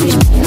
Thank you.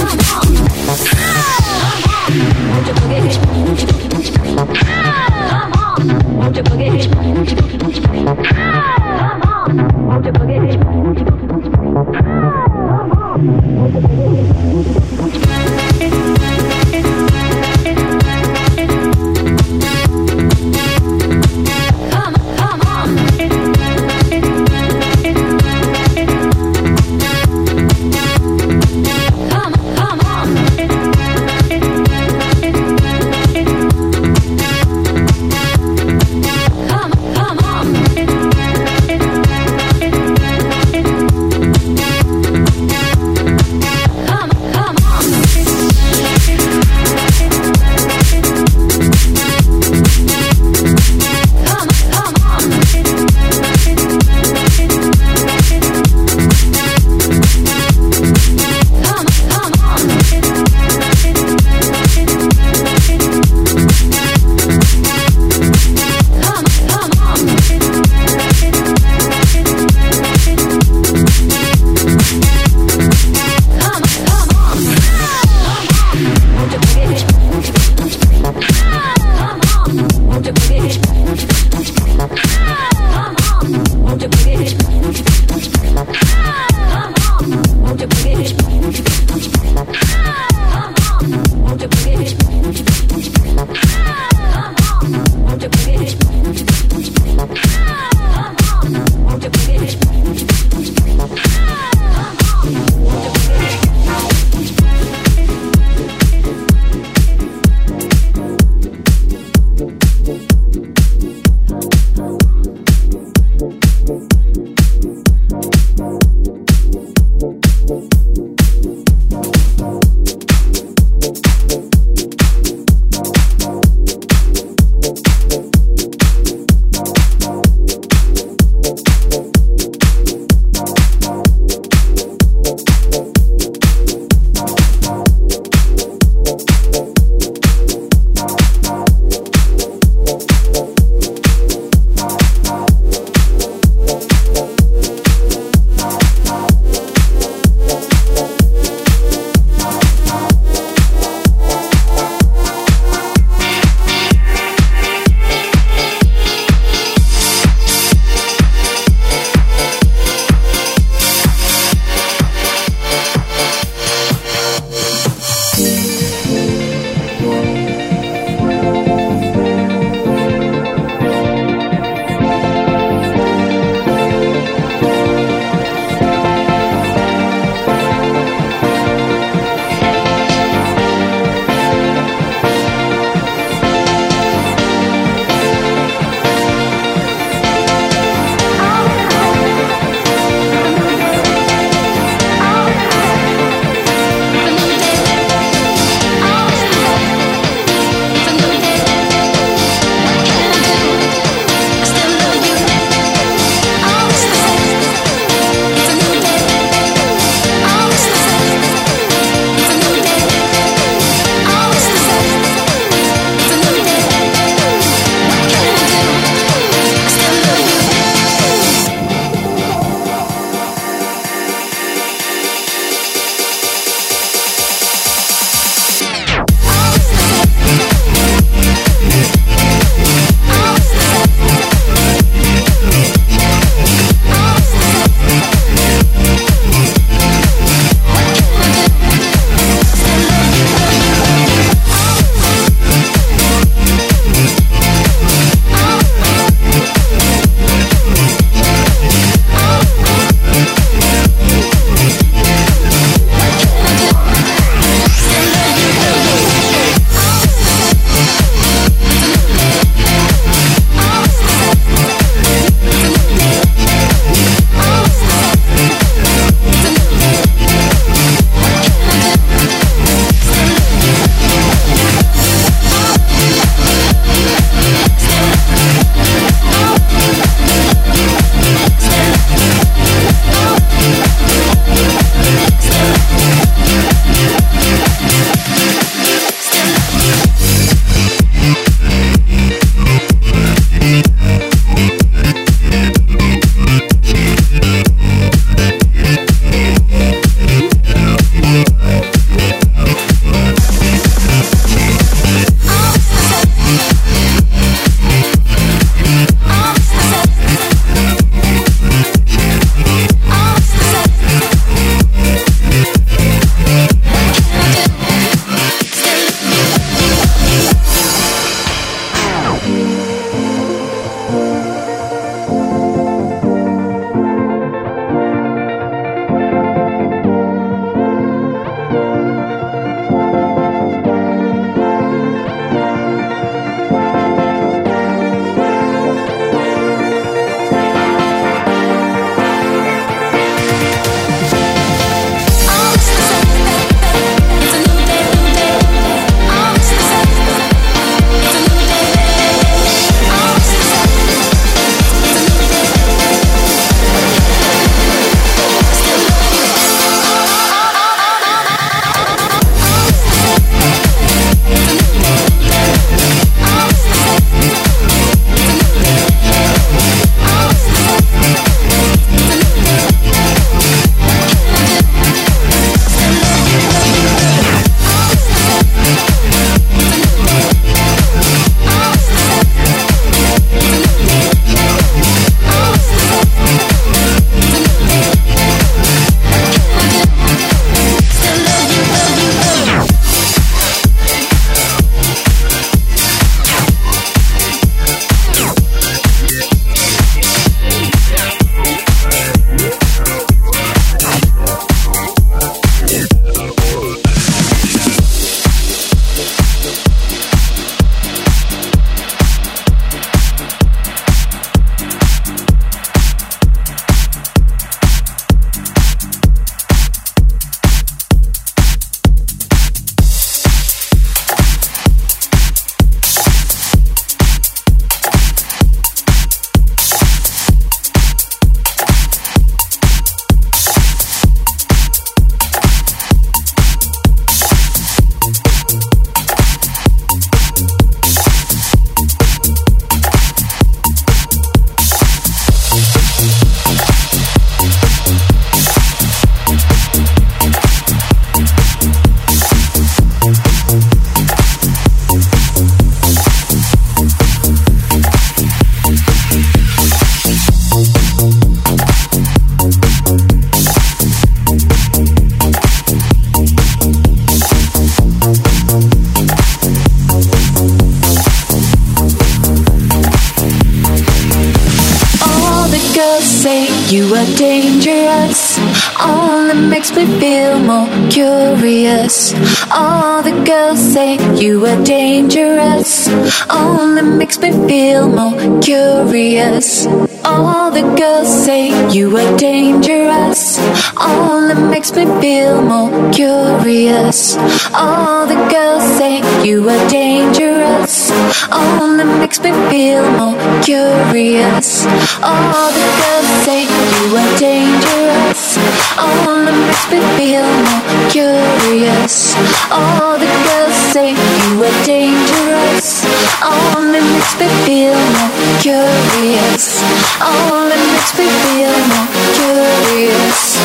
You are dangerous. Only makes me feel more curious. All the girls say you are dangerous. Only makes me feel more curious. All the girls say you are dangerous. Only makes me feel more curious. All the girls say you are dangerous. Only makes me feel more curious. All the girls say you are dangerous. Only makes me feel more curious. All the girls say you are dangerous. Only makes me feel more curious. Only makes me feel more curious.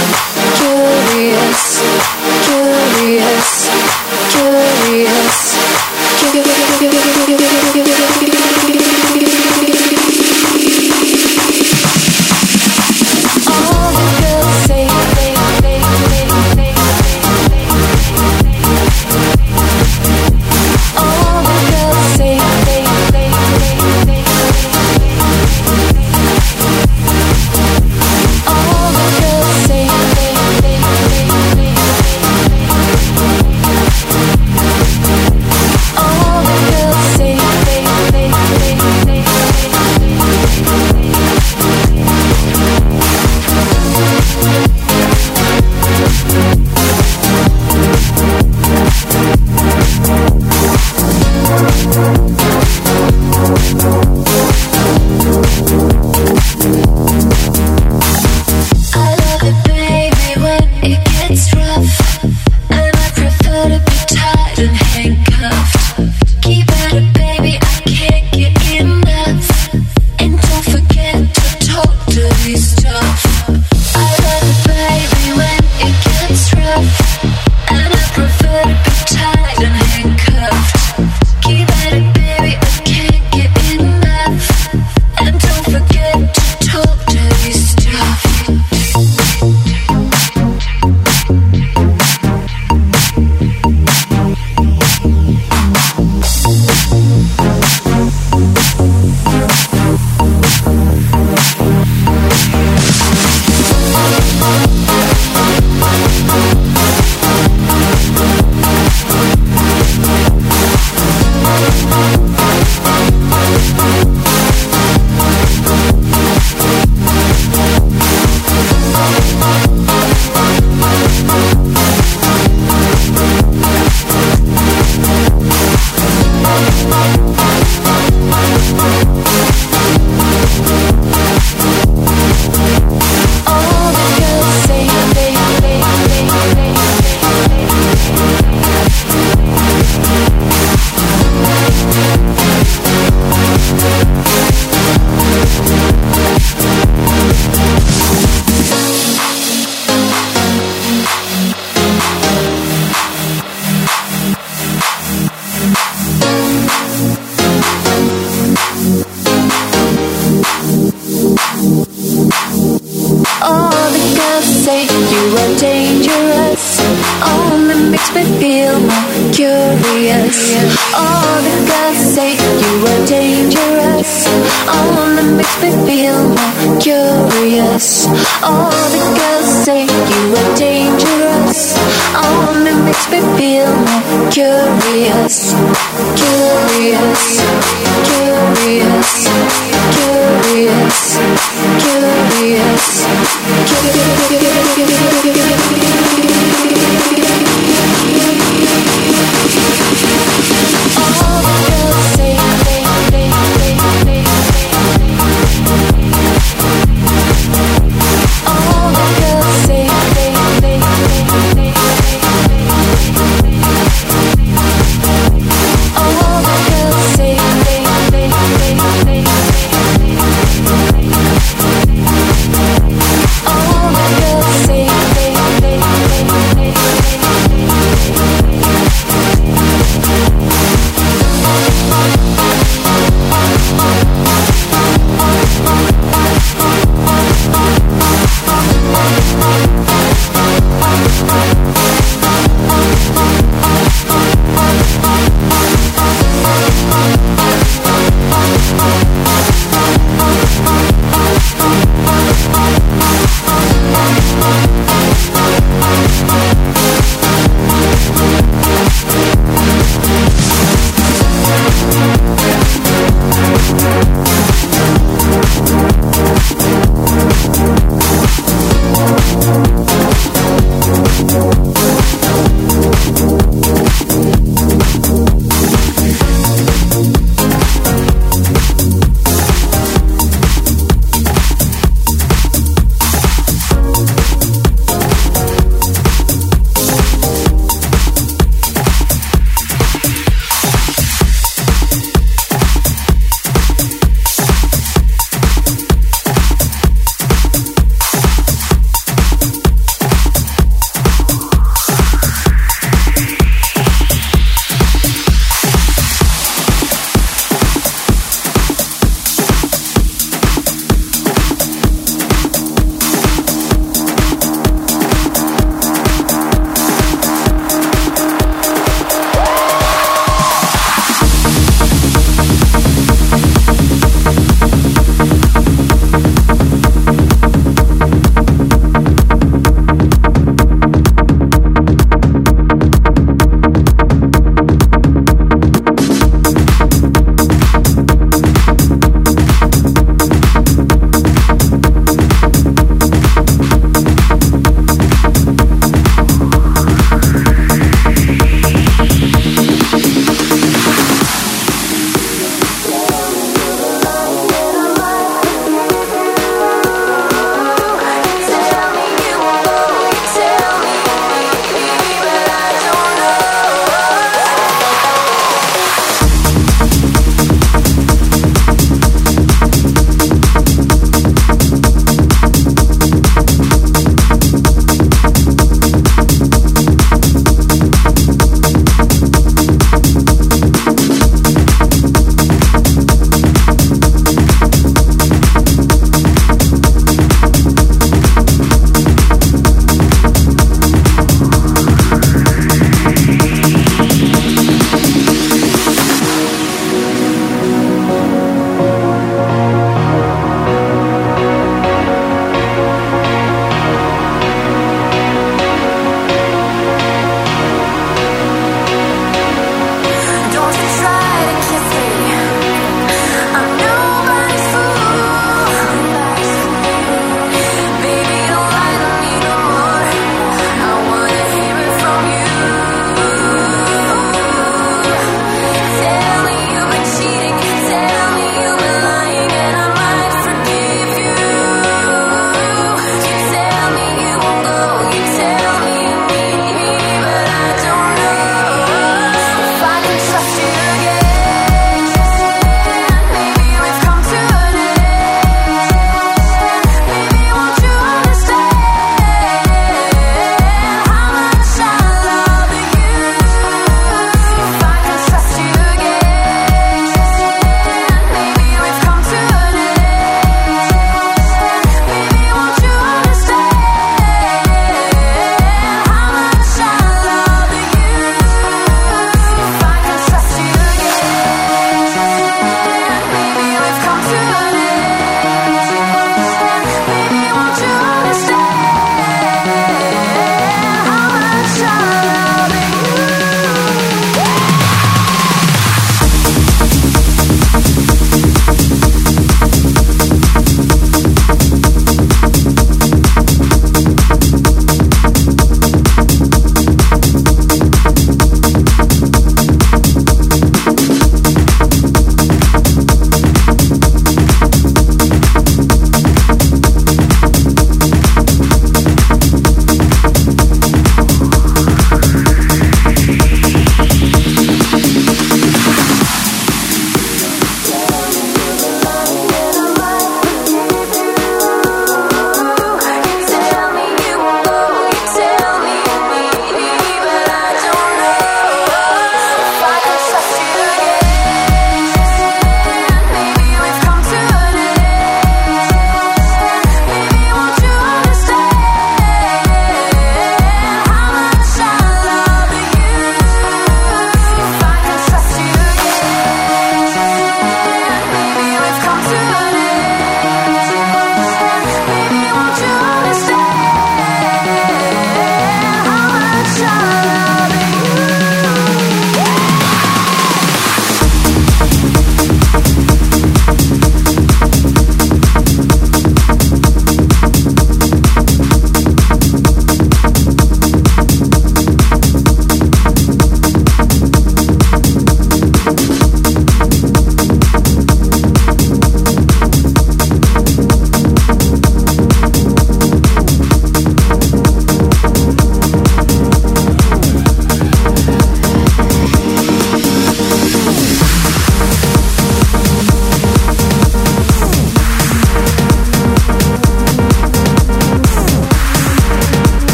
Curious, curious. Curious. Curious.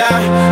I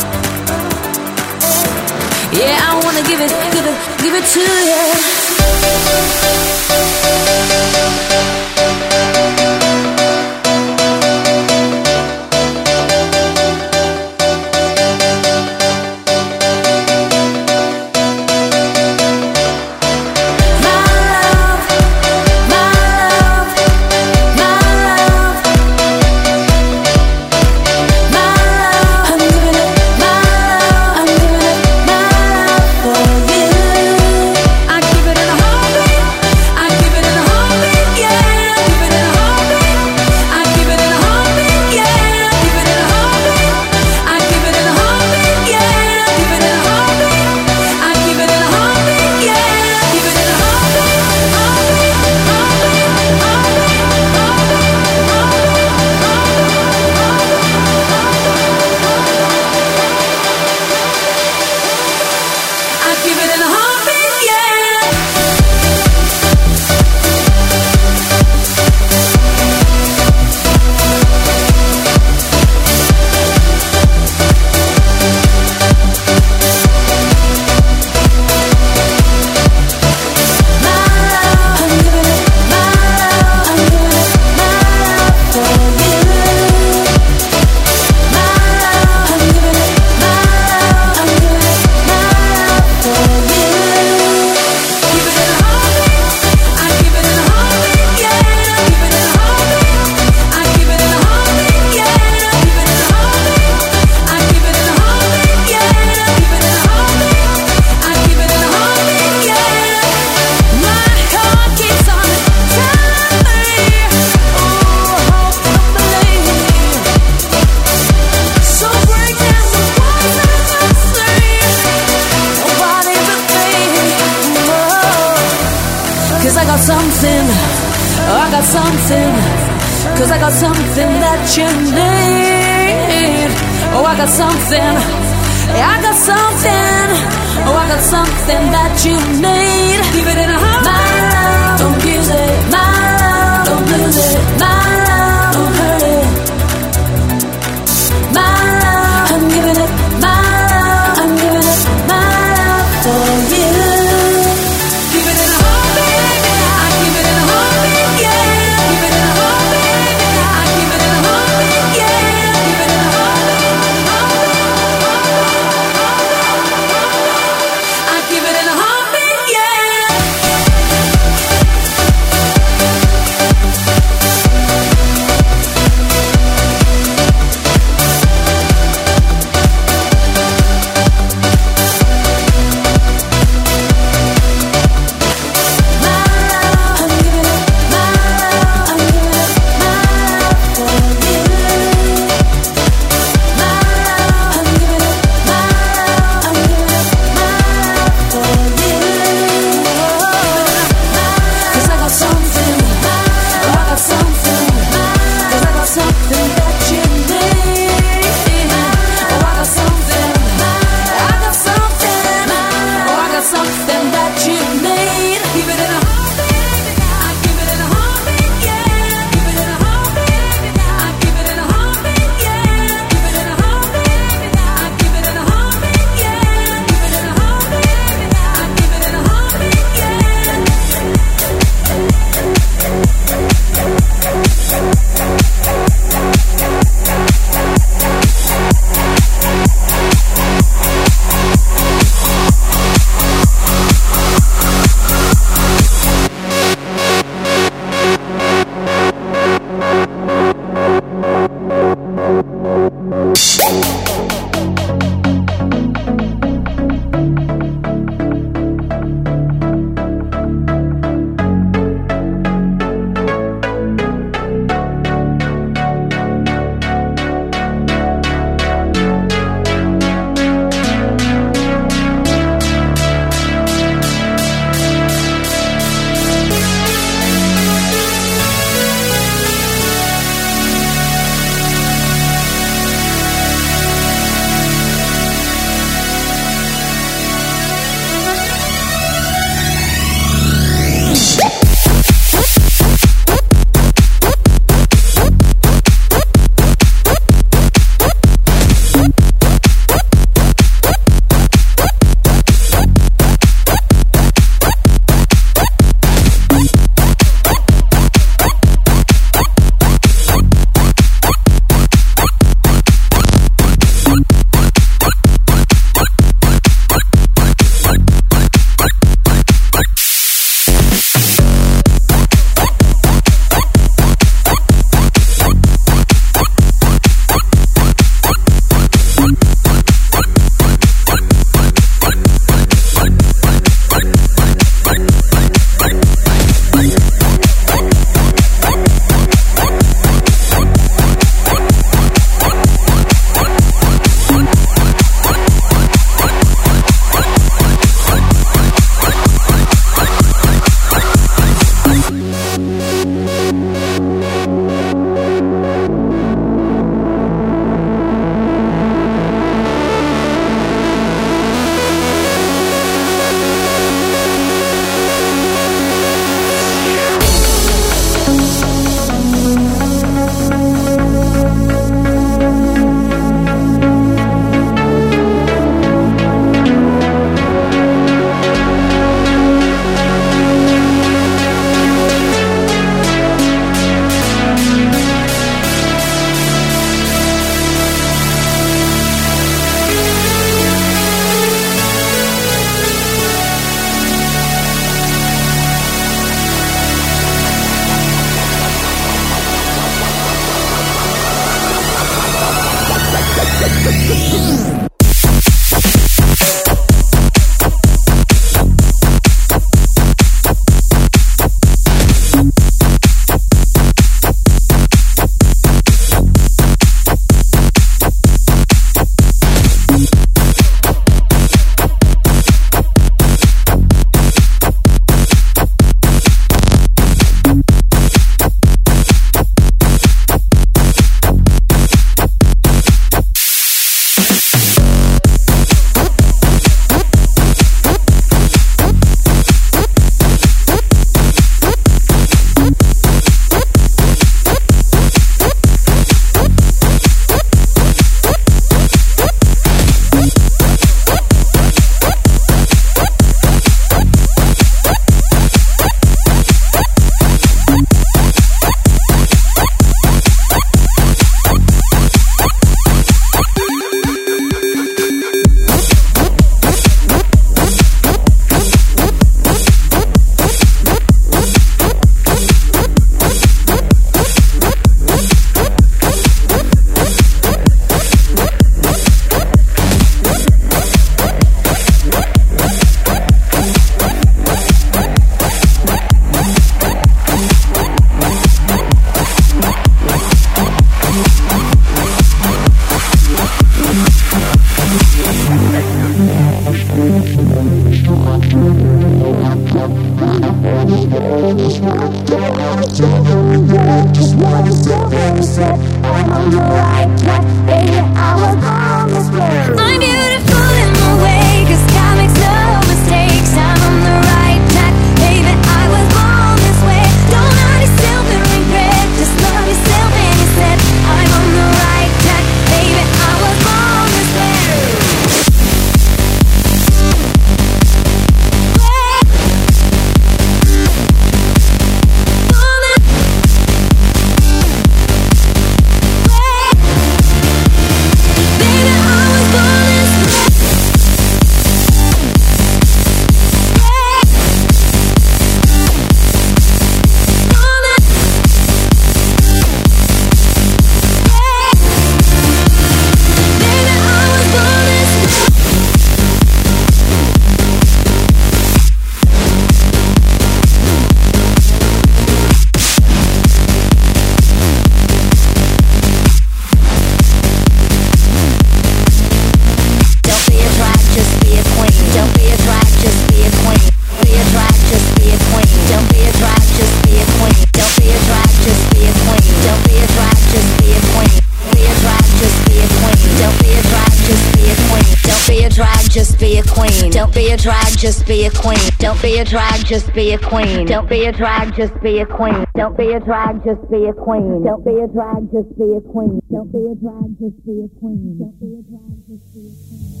just be a queen. Don't be a drag, just be a queen. Don't be a drag, just be a queen. Don't be a drag, just be a queen. Don't be a drag, just be a queen. Don't be a drag, just be a queen.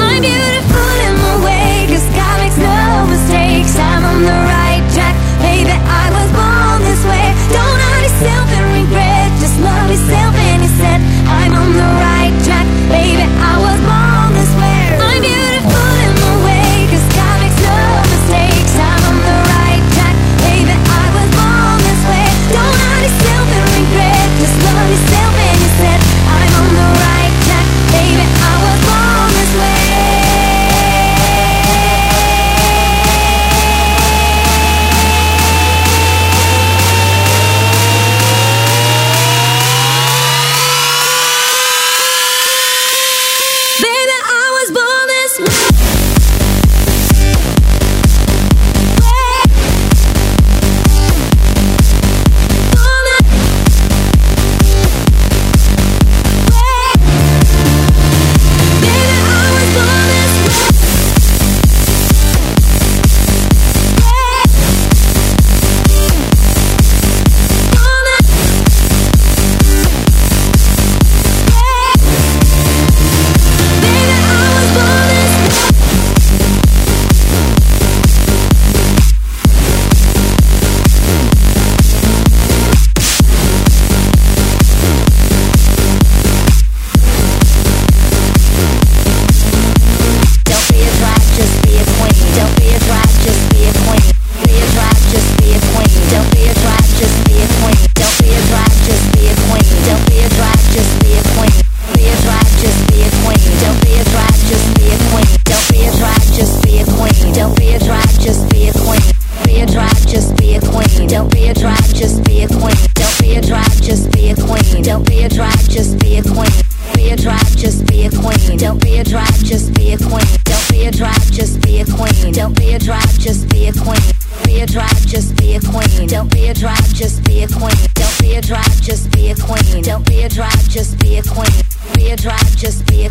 I'm beautiful in my way, cause God makes no mistakes. I'm on the right just be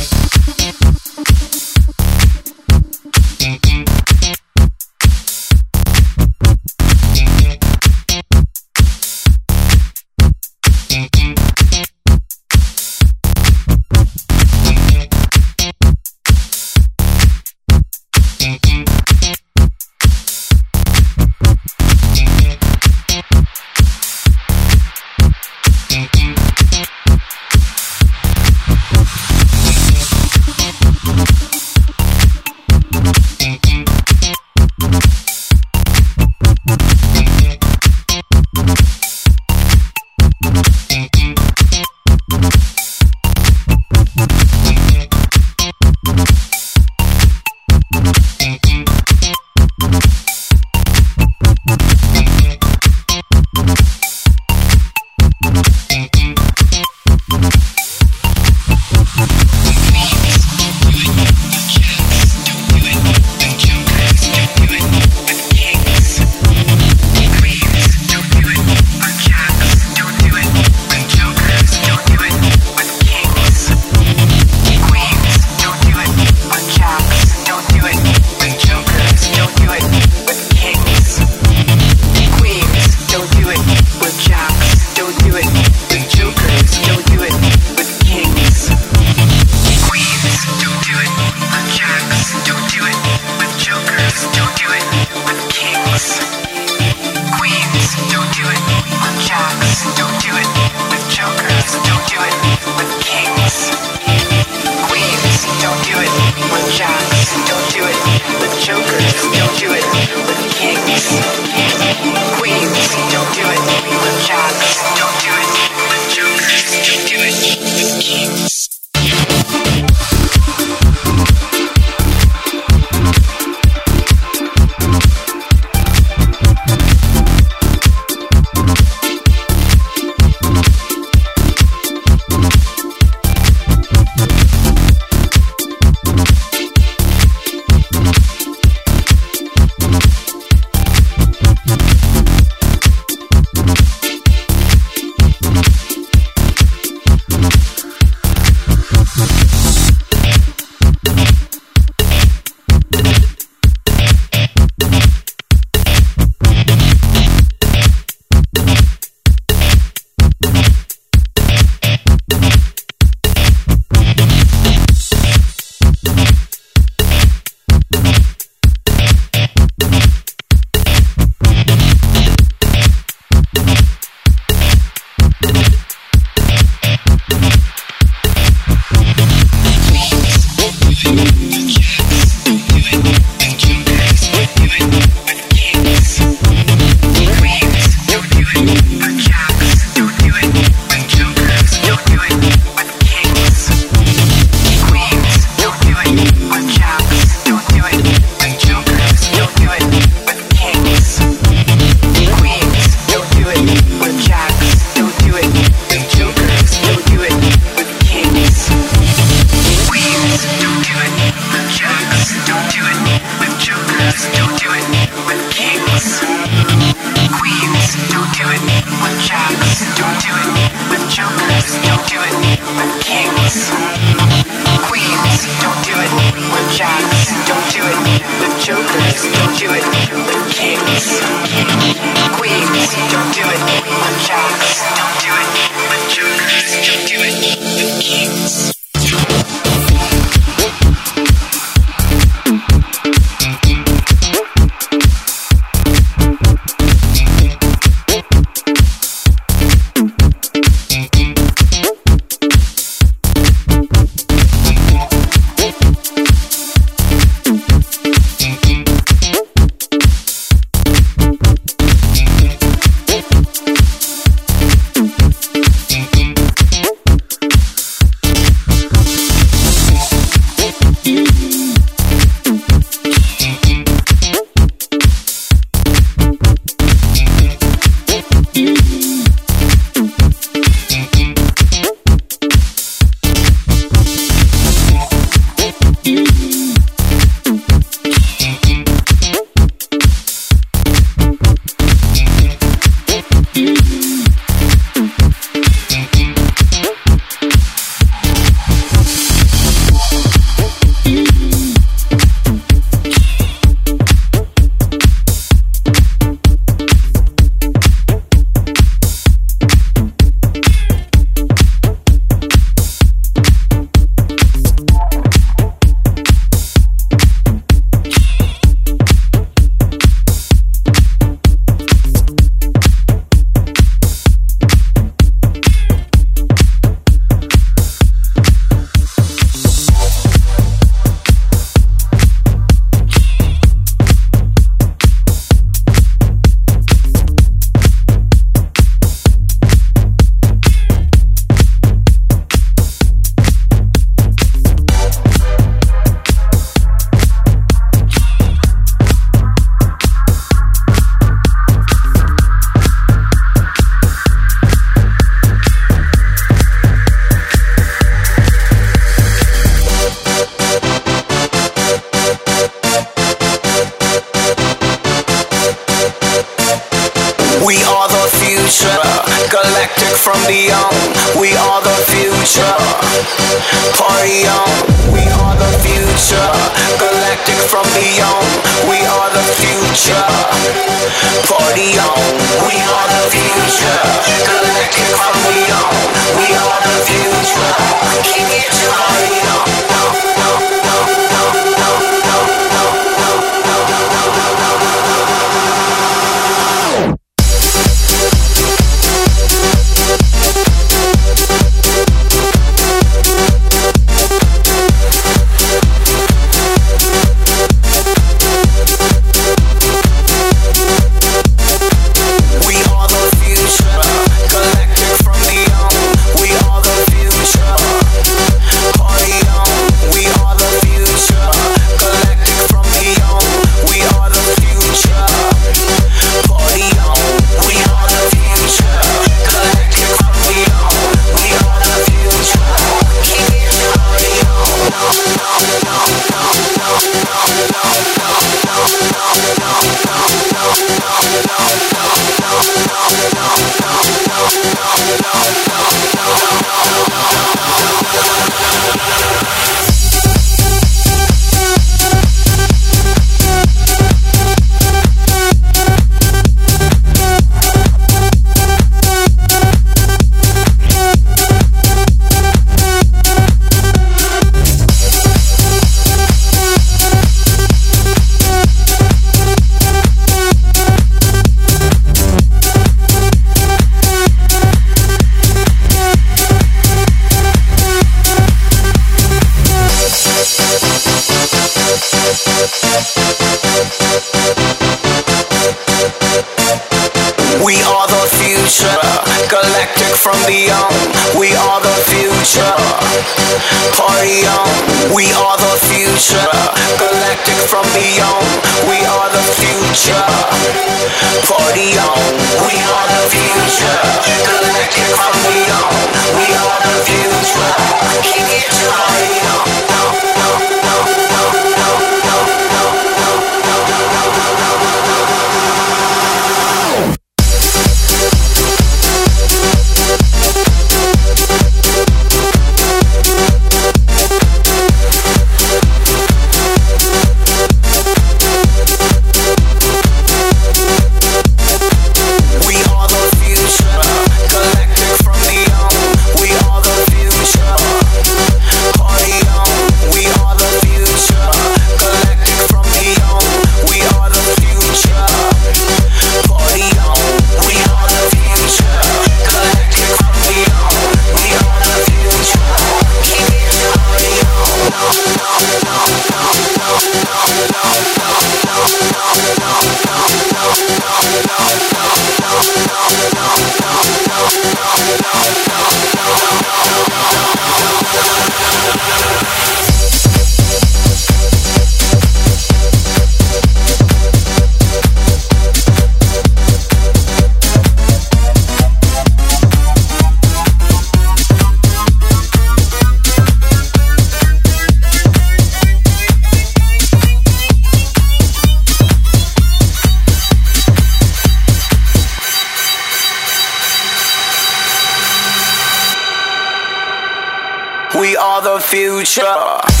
future.